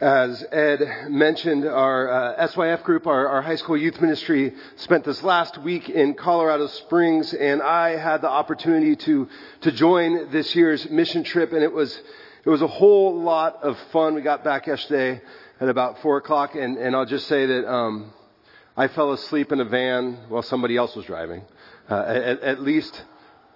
As Ed mentioned, our uh, SYF group, our, our, high school youth ministry, spent this last week in Colorado Springs, and I had the opportunity to to join this year's mission trip, and it was it was a whole lot of fun. We got back yesterday at about four o'clock, and, and I'll just say that um, I fell asleep in a van while somebody else was driving, uh, at, at least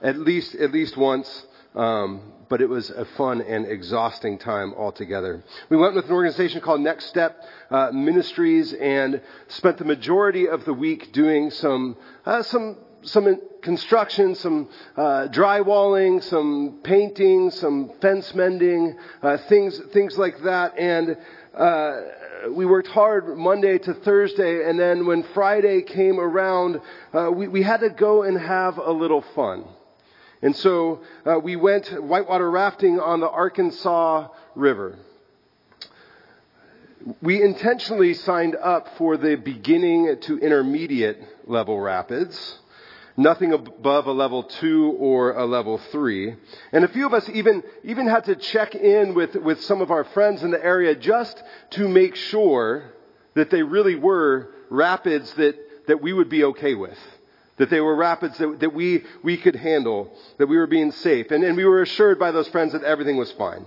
at least at least once. Um, but it was a fun and exhausting time altogether. We went with an organization called Next Step uh, Ministries and spent the majority of the week doing some uh, some some construction, some uh, drywalling, some painting, some fence mending, uh, things things like that, and. Uh, we worked hard Monday to Thursday, and then when Friday came around, uh, we, we had to go and have a little fun. And so uh, we went whitewater rafting on the Arkansas River. We intentionally signed up for the beginning to intermediate level rapids, nothing above a level two or a level three. And a few of us even, even had to check in with, with some of our friends in the area just to make sure that they really were rapids that, that we would be okay with that they were rapids that, that we, we could handle, that we were being safe. And, and we were assured by those friends that everything was fine.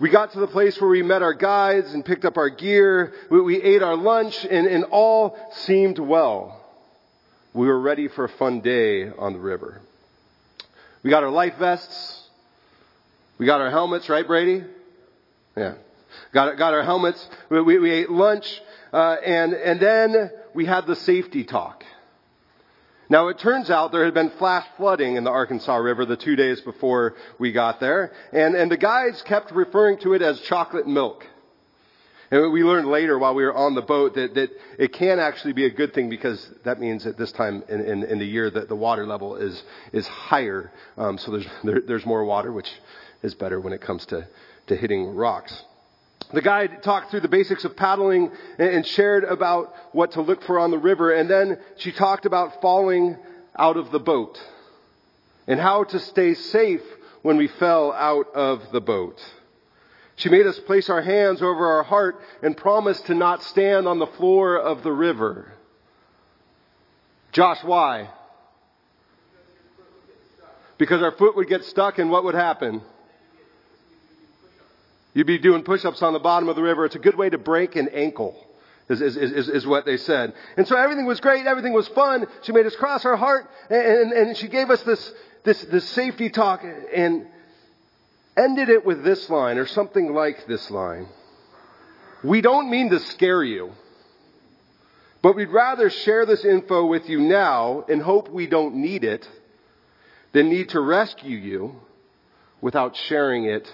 We got to the place where we met our guides and picked up our gear. We, we ate our lunch and, and all seemed well. We were ready for a fun day on the river. We got our life vests. We got our helmets, right, Brady? Yeah. Got, got our helmets. We, we, we ate lunch. Uh, and, and then we had the safety talk. Now it turns out there had been flash flooding in the Arkansas River the two days before we got there, and, and the guides kept referring to it as chocolate milk. And we learned later while we were on the boat that, that it can actually be a good thing because that means at this time in, in, in the year that the water level is, is higher. Um, so there's, there, there's more water, which is better when it comes to, to hitting rocks. The guide talked through the basics of paddling and shared about what to look for on the river. And then she talked about falling out of the boat and how to stay safe when we fell out of the boat. She made us place our hands over our heart and promised to not stand on the floor of the river. Josh, why? Because our foot would get stuck and what would happen? You'd be doing push-ups on the bottom of the river. It's a good way to break an ankle. Is, is, is, is, what they said. And so everything was great. Everything was fun. She made us cross our heart and, and, and she gave us this, this, this safety talk and ended it with this line or something like this line. We don't mean to scare you, but we'd rather share this info with you now and hope we don't need it than need to rescue you without sharing it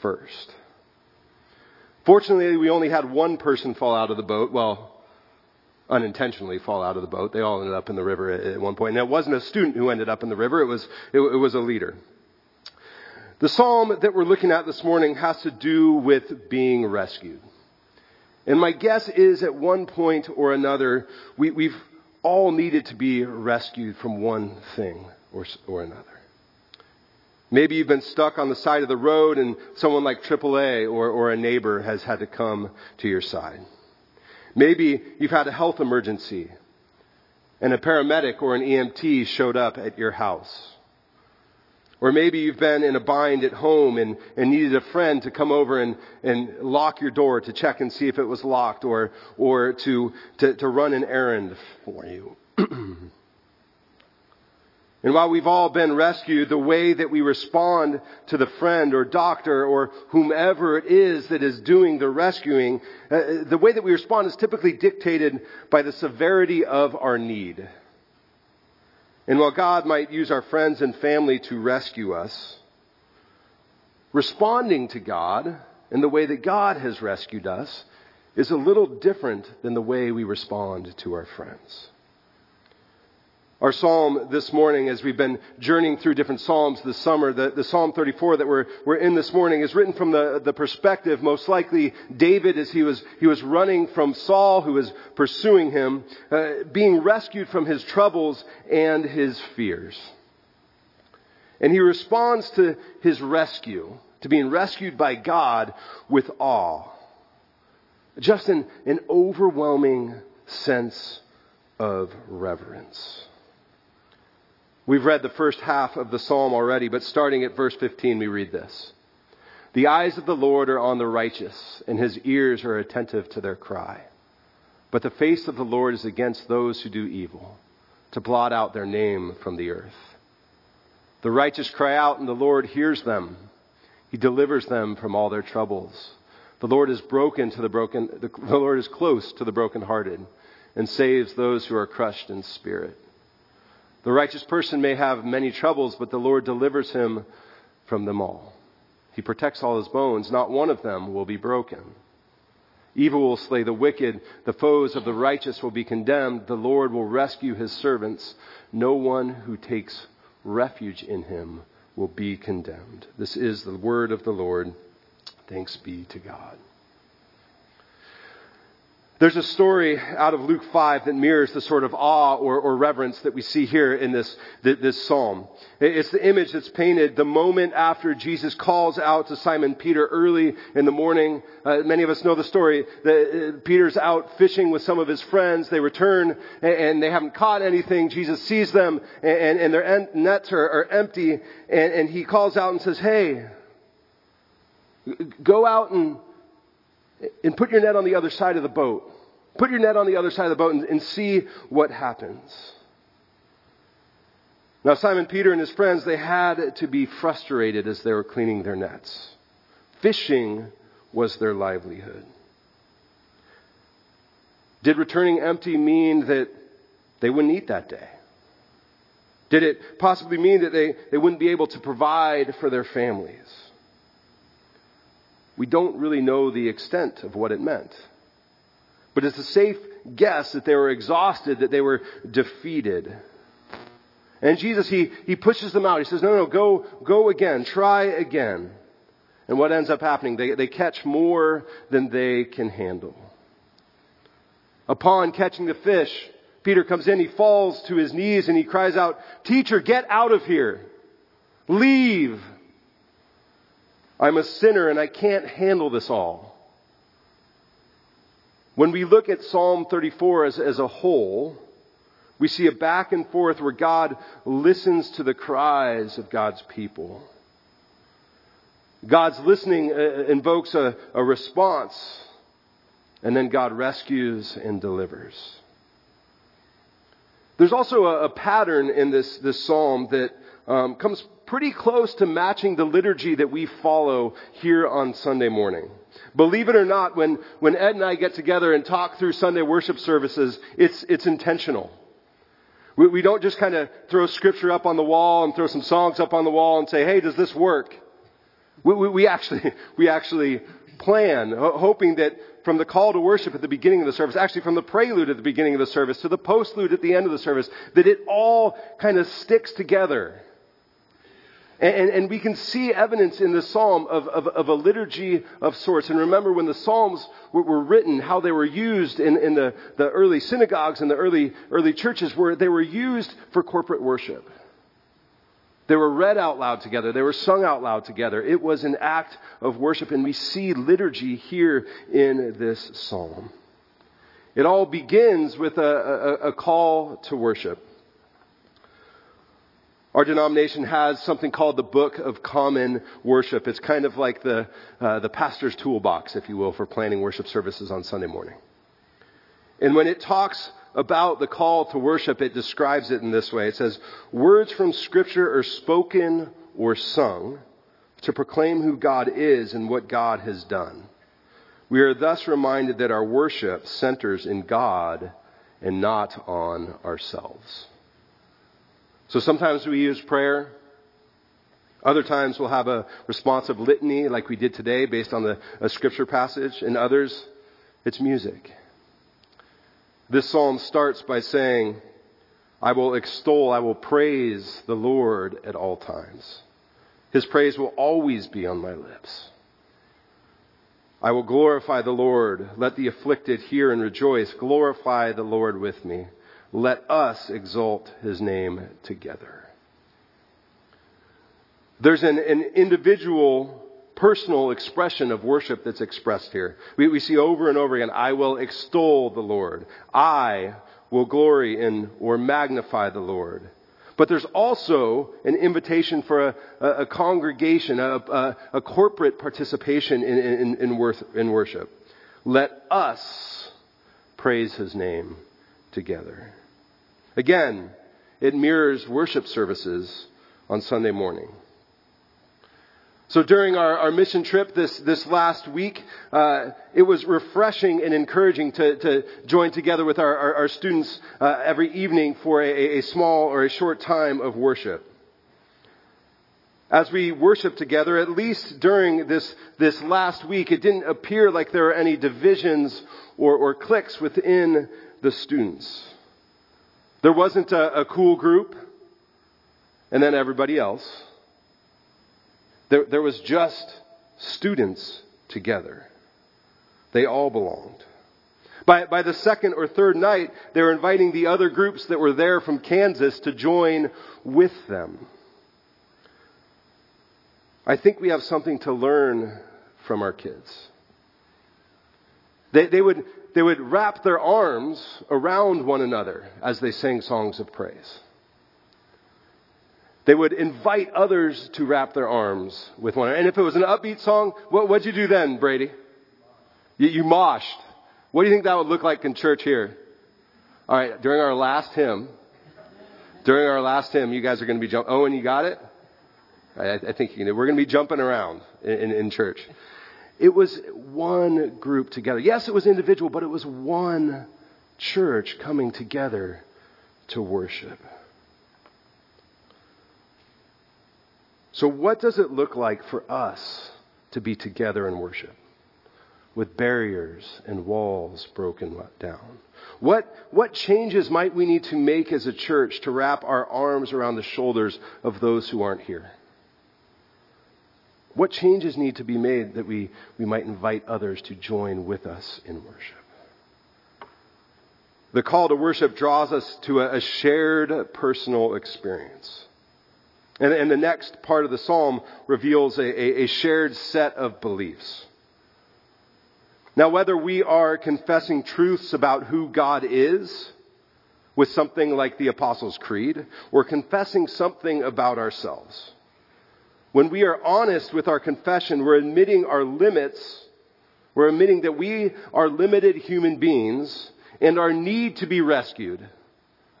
first. Fortunately, we only had one person fall out of the boat. Well, unintentionally fall out of the boat. They all ended up in the river at one point. And it wasn't a student who ended up in the river. It was, it, it was a leader. The psalm that we're looking at this morning has to do with being rescued. And my guess is at one point or another, we, we've all needed to be rescued from one thing or, or another. Maybe you've been stuck on the side of the road and someone like AAA or, or a neighbor has had to come to your side. Maybe you've had a health emergency and a paramedic or an EMT showed up at your house. Or maybe you've been in a bind at home and, and needed a friend to come over and, and lock your door to check and see if it was locked or, or to, to, to run an errand for you. And while we've all been rescued, the way that we respond to the friend or doctor or whomever it is that is doing the rescuing, uh, the way that we respond is typically dictated by the severity of our need. And while God might use our friends and family to rescue us, responding to God in the way that God has rescued us is a little different than the way we respond to our friends. Our psalm this morning, as we've been journeying through different psalms this summer, the, the Psalm 34 that we're, we're in this morning is written from the, the perspective, most likely David as he was, he was running from Saul who was pursuing him, uh, being rescued from his troubles and his fears. And he responds to his rescue, to being rescued by God with awe. just an, an overwhelming sense of reverence. We've read the first half of the psalm already, but starting at verse 15, we read this. The eyes of the Lord are on the righteous, and his ears are attentive to their cry. But the face of the Lord is against those who do evil, to blot out their name from the earth. The righteous cry out, and the Lord hears them. He delivers them from all their troubles. The Lord is broken to the broken, the, Lord is close to the brokenhearted and saves those who are crushed in spirit. The righteous person may have many troubles, but the Lord delivers him from them all. He protects all his bones. Not one of them will be broken. Evil will slay the wicked. The foes of the righteous will be condemned. The Lord will rescue his servants. No one who takes refuge in him will be condemned. This is the word of the Lord. Thanks be to God. There's a story out of Luke 5 that mirrors the sort of awe or, or, reverence that we see here in this, this psalm. It's the image that's painted the moment after Jesus calls out to Simon Peter early in the morning. Uh, many of us know the story. Uh, Peter's out fishing with some of his friends. They return and, and they haven't caught anything. Jesus sees them and, and their en- nets are, are empty and, and he calls out and says, Hey, go out and and put your net on the other side of the boat. Put your net on the other side of the boat and, and see what happens. Now, Simon Peter and his friends, they had to be frustrated as they were cleaning their nets. Fishing was their livelihood. Did returning empty mean that they wouldn't eat that day? Did it possibly mean that they, they wouldn't be able to provide for their families? We don't really know the extent of what it meant. But it's a safe guess that they were exhausted, that they were defeated. And Jesus, he, he pushes them out. He says, no, no, go, go again. Try again. And what ends up happening? They, they catch more than they can handle. Upon catching the fish, Peter comes in, he falls to his knees and he cries out, Teacher, get out of here. Leave. I'm a sinner and I can't handle this all. When we look at Psalm 34 as, as a whole, we see a back and forth where God listens to the cries of God's people. God's listening uh, invokes a, a response, and then God rescues and delivers. There's also a, a pattern in this, this psalm that um, comes pretty close to matching the liturgy that we follow here on Sunday morning. Believe it or not, when, when Ed and I get together and talk through Sunday worship services, it's, it's intentional. We, we don't just kind of throw scripture up on the wall and throw some songs up on the wall and say, hey, does this work? We, we, we actually, we actually plan, hoping that from the call to worship at the beginning of the service, actually from the prelude at the beginning of the service to the postlude at the end of the service, that it all kind of sticks together and, and, we can see evidence in the psalm of, of, of, a liturgy of sorts. And remember when the psalms were, were written, how they were used in, in the, the early synagogues and the early, early churches, where they were used for corporate worship. They were read out loud together. They were sung out loud together. It was an act of worship, and we see liturgy here in this psalm. It all begins with a, a, a call to worship. Our denomination has something called the Book of Common Worship. It's kind of like the, uh, the pastor's toolbox, if you will, for planning worship services on Sunday morning. And when it talks about the call to worship, it describes it in this way. It says, words from scripture are spoken or sung to proclaim who God is and what God has done. We are thus reminded that our worship centers in God and not on ourselves. So sometimes we use prayer. Other times we'll have a responsive litany like we did today based on the, a scripture passage. And others, it's music. This psalm starts by saying, I will extol, I will praise the Lord at all times. His praise will always be on my lips. I will glorify the Lord. Let the afflicted hear and rejoice. Glorify the Lord with me. Let us exalt his name together. There's an, an individual personal expression of worship that's expressed here. We, we see over and over again, I will extol the Lord. I will glory in or magnify the Lord. But there's also an invitation for a, a, a congregation, a, a, corporate participation in, in, in, worth, in worship. Let us praise his name together. Again, it mirrors worship services on Sunday morning. So during our, our mission trip this, this last week, uh, it was refreshing and encouraging to, to join together with our, our, our students uh, every evening for a, a small or a short time of worship. As we worship together, at least during this, this last week, it didn't appear like there were any divisions or, or cliques within the students. There wasn't a, a cool group and then everybody else. There, there was just students together. They all belonged. By, by the second or third night, they were inviting the other groups that were there from Kansas to join with them. I think we have something to learn from our kids. They, they, would, they would wrap their arms around one another as they sang songs of praise. They would invite others to wrap their arms with one another. And if it was an upbeat song, what, what'd you do then, Brady? You, you moshed. What do you think that would look like in church here? All right, during our last hymn, during our last hymn, you guys are going to be jumping. Owen, you got it? I, I think you we're going to be jumping around in, in, in church. It was one group together. Yes, it was individual, but it was one church coming together to worship. So, what does it look like for us to be together in worship? With barriers and walls broken down. What, what changes might we need to make as a church to wrap our arms around the shoulders of those who aren't here? What changes need to be made that we, we might invite others to join with us in worship? The call to worship draws us to a, shared personal experience. And, and the next part of the psalm reveals a, a, a shared set of beliefs. Now, whether we are confessing truths about who God is with something like the Apostles' Creed, or confessing something about ourselves, when we are honest with our confession, we're admitting our limits, we're admitting that we are limited human beings and our need to be rescued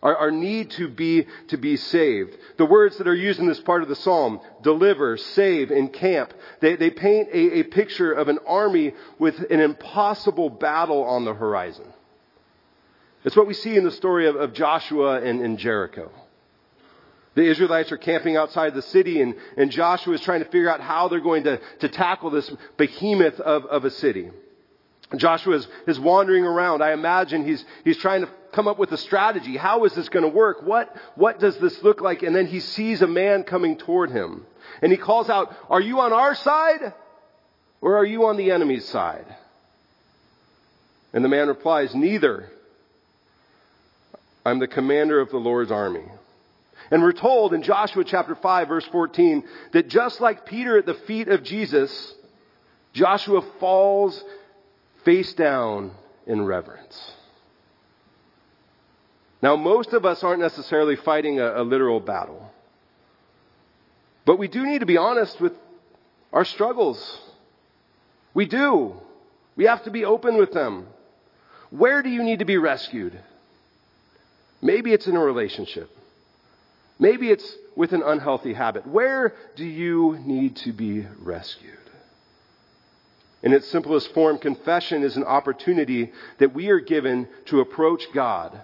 our, our, need to be, to be saved. The words that are used in this part of the psalm, deliver, save, encamp, they, they paint a, a picture of an army with an impossible battle on the horizon. It's what we see in the story of, of Joshua and, and Jericho. The Israelites are camping outside the city, and, and Joshua is trying to figure out how they're going to, to tackle this behemoth of, of a city. Joshua is, is wandering around. I imagine he's, he's trying to come up with a strategy. How is this going to work? What, what does this look like? And then he sees a man coming toward him. And he calls out, Are you on our side? Or are you on the enemy's side? And the man replies, Neither. I'm the commander of the Lord's army. And we're told in Joshua chapter 5 verse 14 that just like Peter at the feet of Jesus, Joshua falls face down in reverence. Now, most of us aren't necessarily fighting a, a literal battle. But we do need to be honest with our struggles. We do. We have to be open with them. Where do you need to be rescued? Maybe it's in a relationship. Maybe it's with an unhealthy habit. Where do you need to be rescued? In its simplest form, confession is an opportunity that we are given to approach God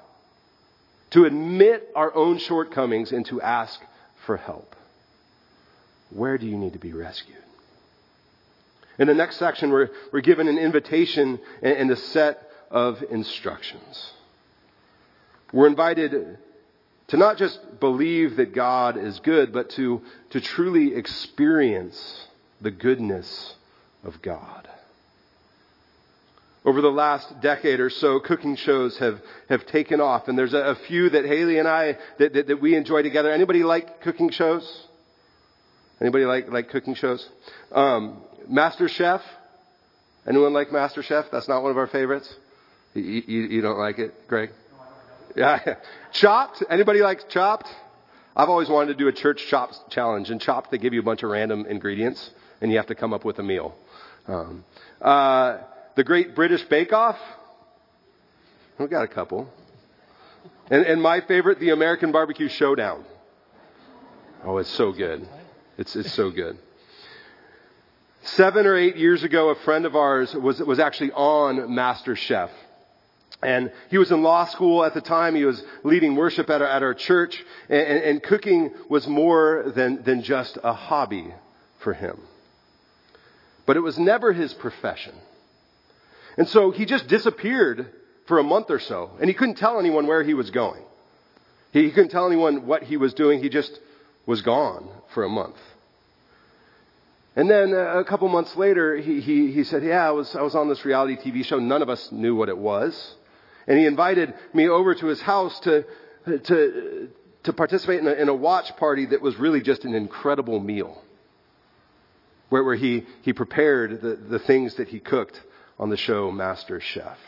to admit our own shortcomings and to ask for help. Where do you need to be rescued? In the next section, we're, we're given an invitation and, and a set of instructions. We're invited to not just believe that God is good, but to, to truly experience the goodness of God. Over the last decade or so, cooking shows have, have taken off, and there's a, a few that Haley and I that, that, that we enjoy together. Anybody like cooking shows? Anybody like, like cooking shows? Um, Master Chef. Anyone like Master Chef? That's not one of our favorites. You, you, you don't like it, Greg? Yeah. Chopped. Anybody like Chopped? I've always wanted to do a church Chopped challenge. And Chopped, they give you a bunch of random ingredients, and you have to come up with a meal. Um, uh, the Great British Bake Off. We've got a couple. And, and my favorite, the American Barbecue Showdown. Oh, it's so good. It's, it's so good. Seven or eight years ago, a friend of ours was, was actually on Master Chef. And he was in law school at the time. He was leading worship at our, at our church. And, and, and cooking was more than, than just a hobby for him. But it was never his profession. And so he just disappeared for a month or so. And he couldn't tell anyone where he was going. He, he couldn't tell anyone what he was doing. He just was gone for a month. And then uh, a couple months later, he, he, he said, Yeah, I was, I was on this reality TV show. None of us knew what it was. And he invited me over to his house to, to, to participate in a, in a watch party that was really just an incredible meal. Where, where he, he prepared the, the things that he cooked on the show Master Chef.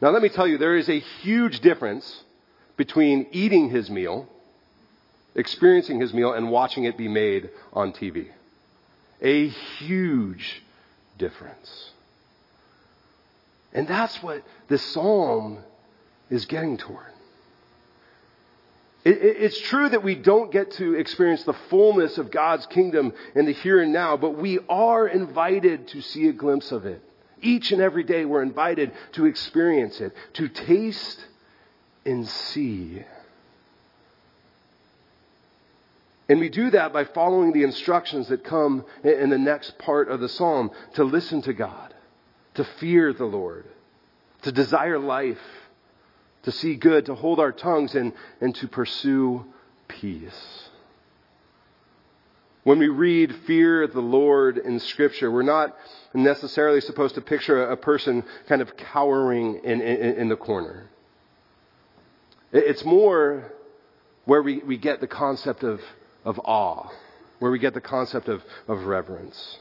Now, let me tell you, there is a huge difference between eating his meal, experiencing his meal, and watching it be made on TV. A huge difference. And that's what this psalm is getting toward. It, it, it's true that we don't get to experience the fullness of God's kingdom in the here and now, but we are invited to see a glimpse of it. Each and every day we're invited to experience it, to taste and see. And we do that by following the instructions that come in the next part of the psalm to listen to God, to fear the Lord, to desire life, to see good, to hold our tongues, and, and to pursue peace. When we read fear the Lord in Scripture, we're not necessarily supposed to picture a person kind of cowering in, in, in the corner. It's more where we, we get the concept of, of awe, where we get the concept of, of reverence.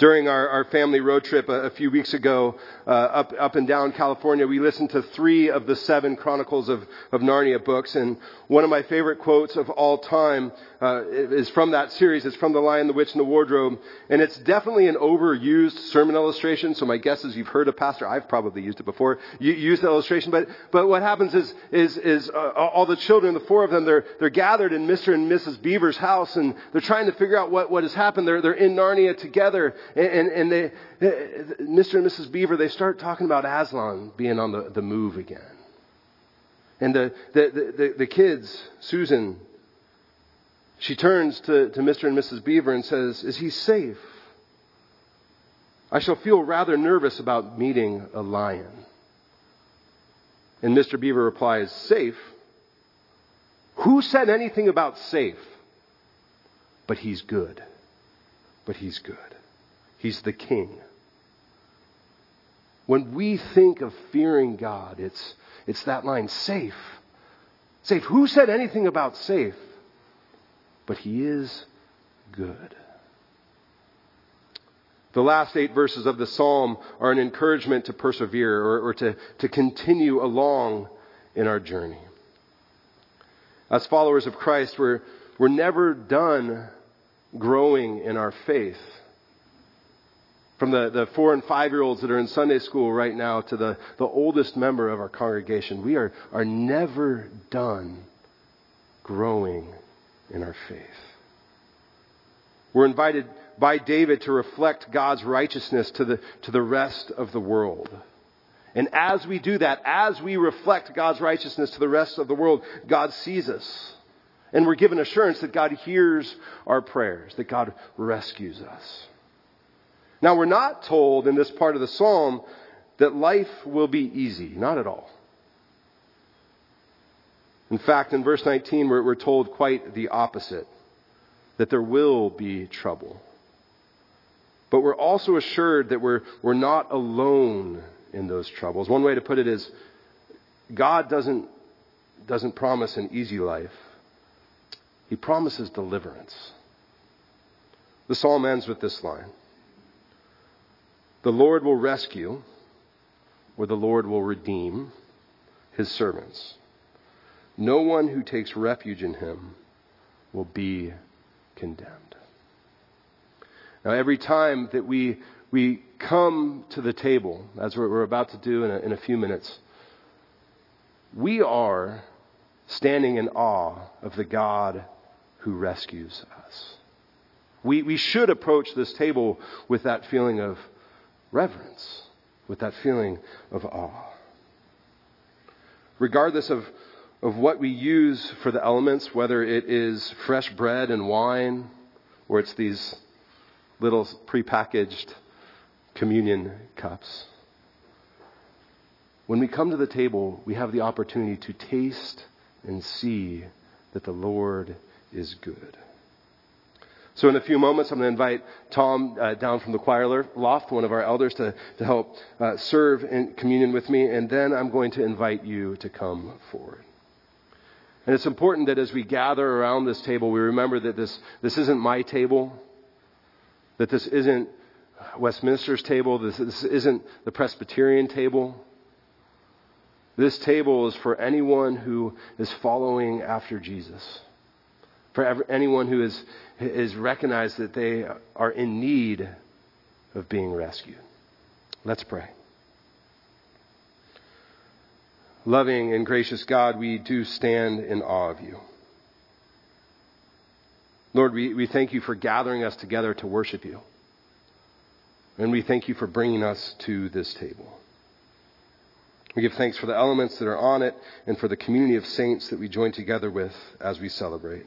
During our, our family road trip a, a few weeks ago, uh, up, up and down California, we listened to three of the seven Chronicles of, of Narnia books. And one of my favorite quotes of all time uh, is from that series. It's from The Lion, the Witch, and the Wardrobe. And it's definitely an overused sermon illustration. So my guess is you've heard a pastor, I've probably used it before, you use the illustration. But, but what happens is, is, is uh, all the children, the four of them, they're, they're gathered in Mr. and Mrs. Beaver's house and they're trying to figure out what, what has happened. They're, they're in Narnia together. And, and, they, Mr. and Mrs. Beaver, they start talking about Aslan being on the, the move again. And the, the, the, the kids, Susan, she turns to, to Mr. and Mrs. Beaver and says, Is he safe? I shall feel rather nervous about meeting a lion. And Mr. Beaver replies, Safe? Who said anything about safe? But he's good. But he's good. He's the king. When we think of fearing God, it's, it's that line safe. Safe. Who said anything about safe? But he is good. The last eight verses of the psalm are an encouragement to persevere or, or to, to continue along in our journey. As followers of Christ, we're, we're never done growing in our faith. From the, the four and five year olds that are in Sunday school right now to the, the oldest member of our congregation, we are, are never done growing in our faith. We're invited by David to reflect God's righteousness to the, to the rest of the world. And as we do that, as we reflect God's righteousness to the rest of the world, God sees us. And we're given assurance that God hears our prayers, that God rescues us. Now, we're not told in this part of the psalm that life will be easy. Not at all. In fact, in verse 19, we're, we're told quite the opposite that there will be trouble. But we're also assured that we're, we're not alone in those troubles. One way to put it is God doesn't, doesn't promise an easy life, He promises deliverance. The psalm ends with this line The Lord will rescue, or the Lord will redeem his servants. No one who takes refuge in him will be condemned. Now, every time that we, we come to the table, as we're about to do in a, in a few minutes, we are standing in awe of the God who rescues us. We, we should approach this table with that feeling of reverence, with that feeling of awe. Regardless of, of what we use for the elements, whether it is fresh bread and wine, or it's these little prepackaged communion cups. When we come to the table, we have the opportunity to taste and see that the Lord is good. So, in a few moments, I'm going to invite Tom uh, down from the choir loft, one of our elders, to, to help uh, serve in communion with me, and then I'm going to invite you to come forward. And it's important that as we gather around this table, we remember that this, this isn't my table, that this isn't Westminster's table, this, this isn't the Presbyterian table. This table is for anyone who is following after Jesus. For every, anyone who is, is recognized that they are in need of being rescued. Let's pray. Loving and gracious God, we do stand in awe of you. Lord, we, we thank you for gathering us together to worship you. And we thank you for bringing us to this table. We give thanks for the elements that are on it and for the community of saints that we join together with as we celebrate.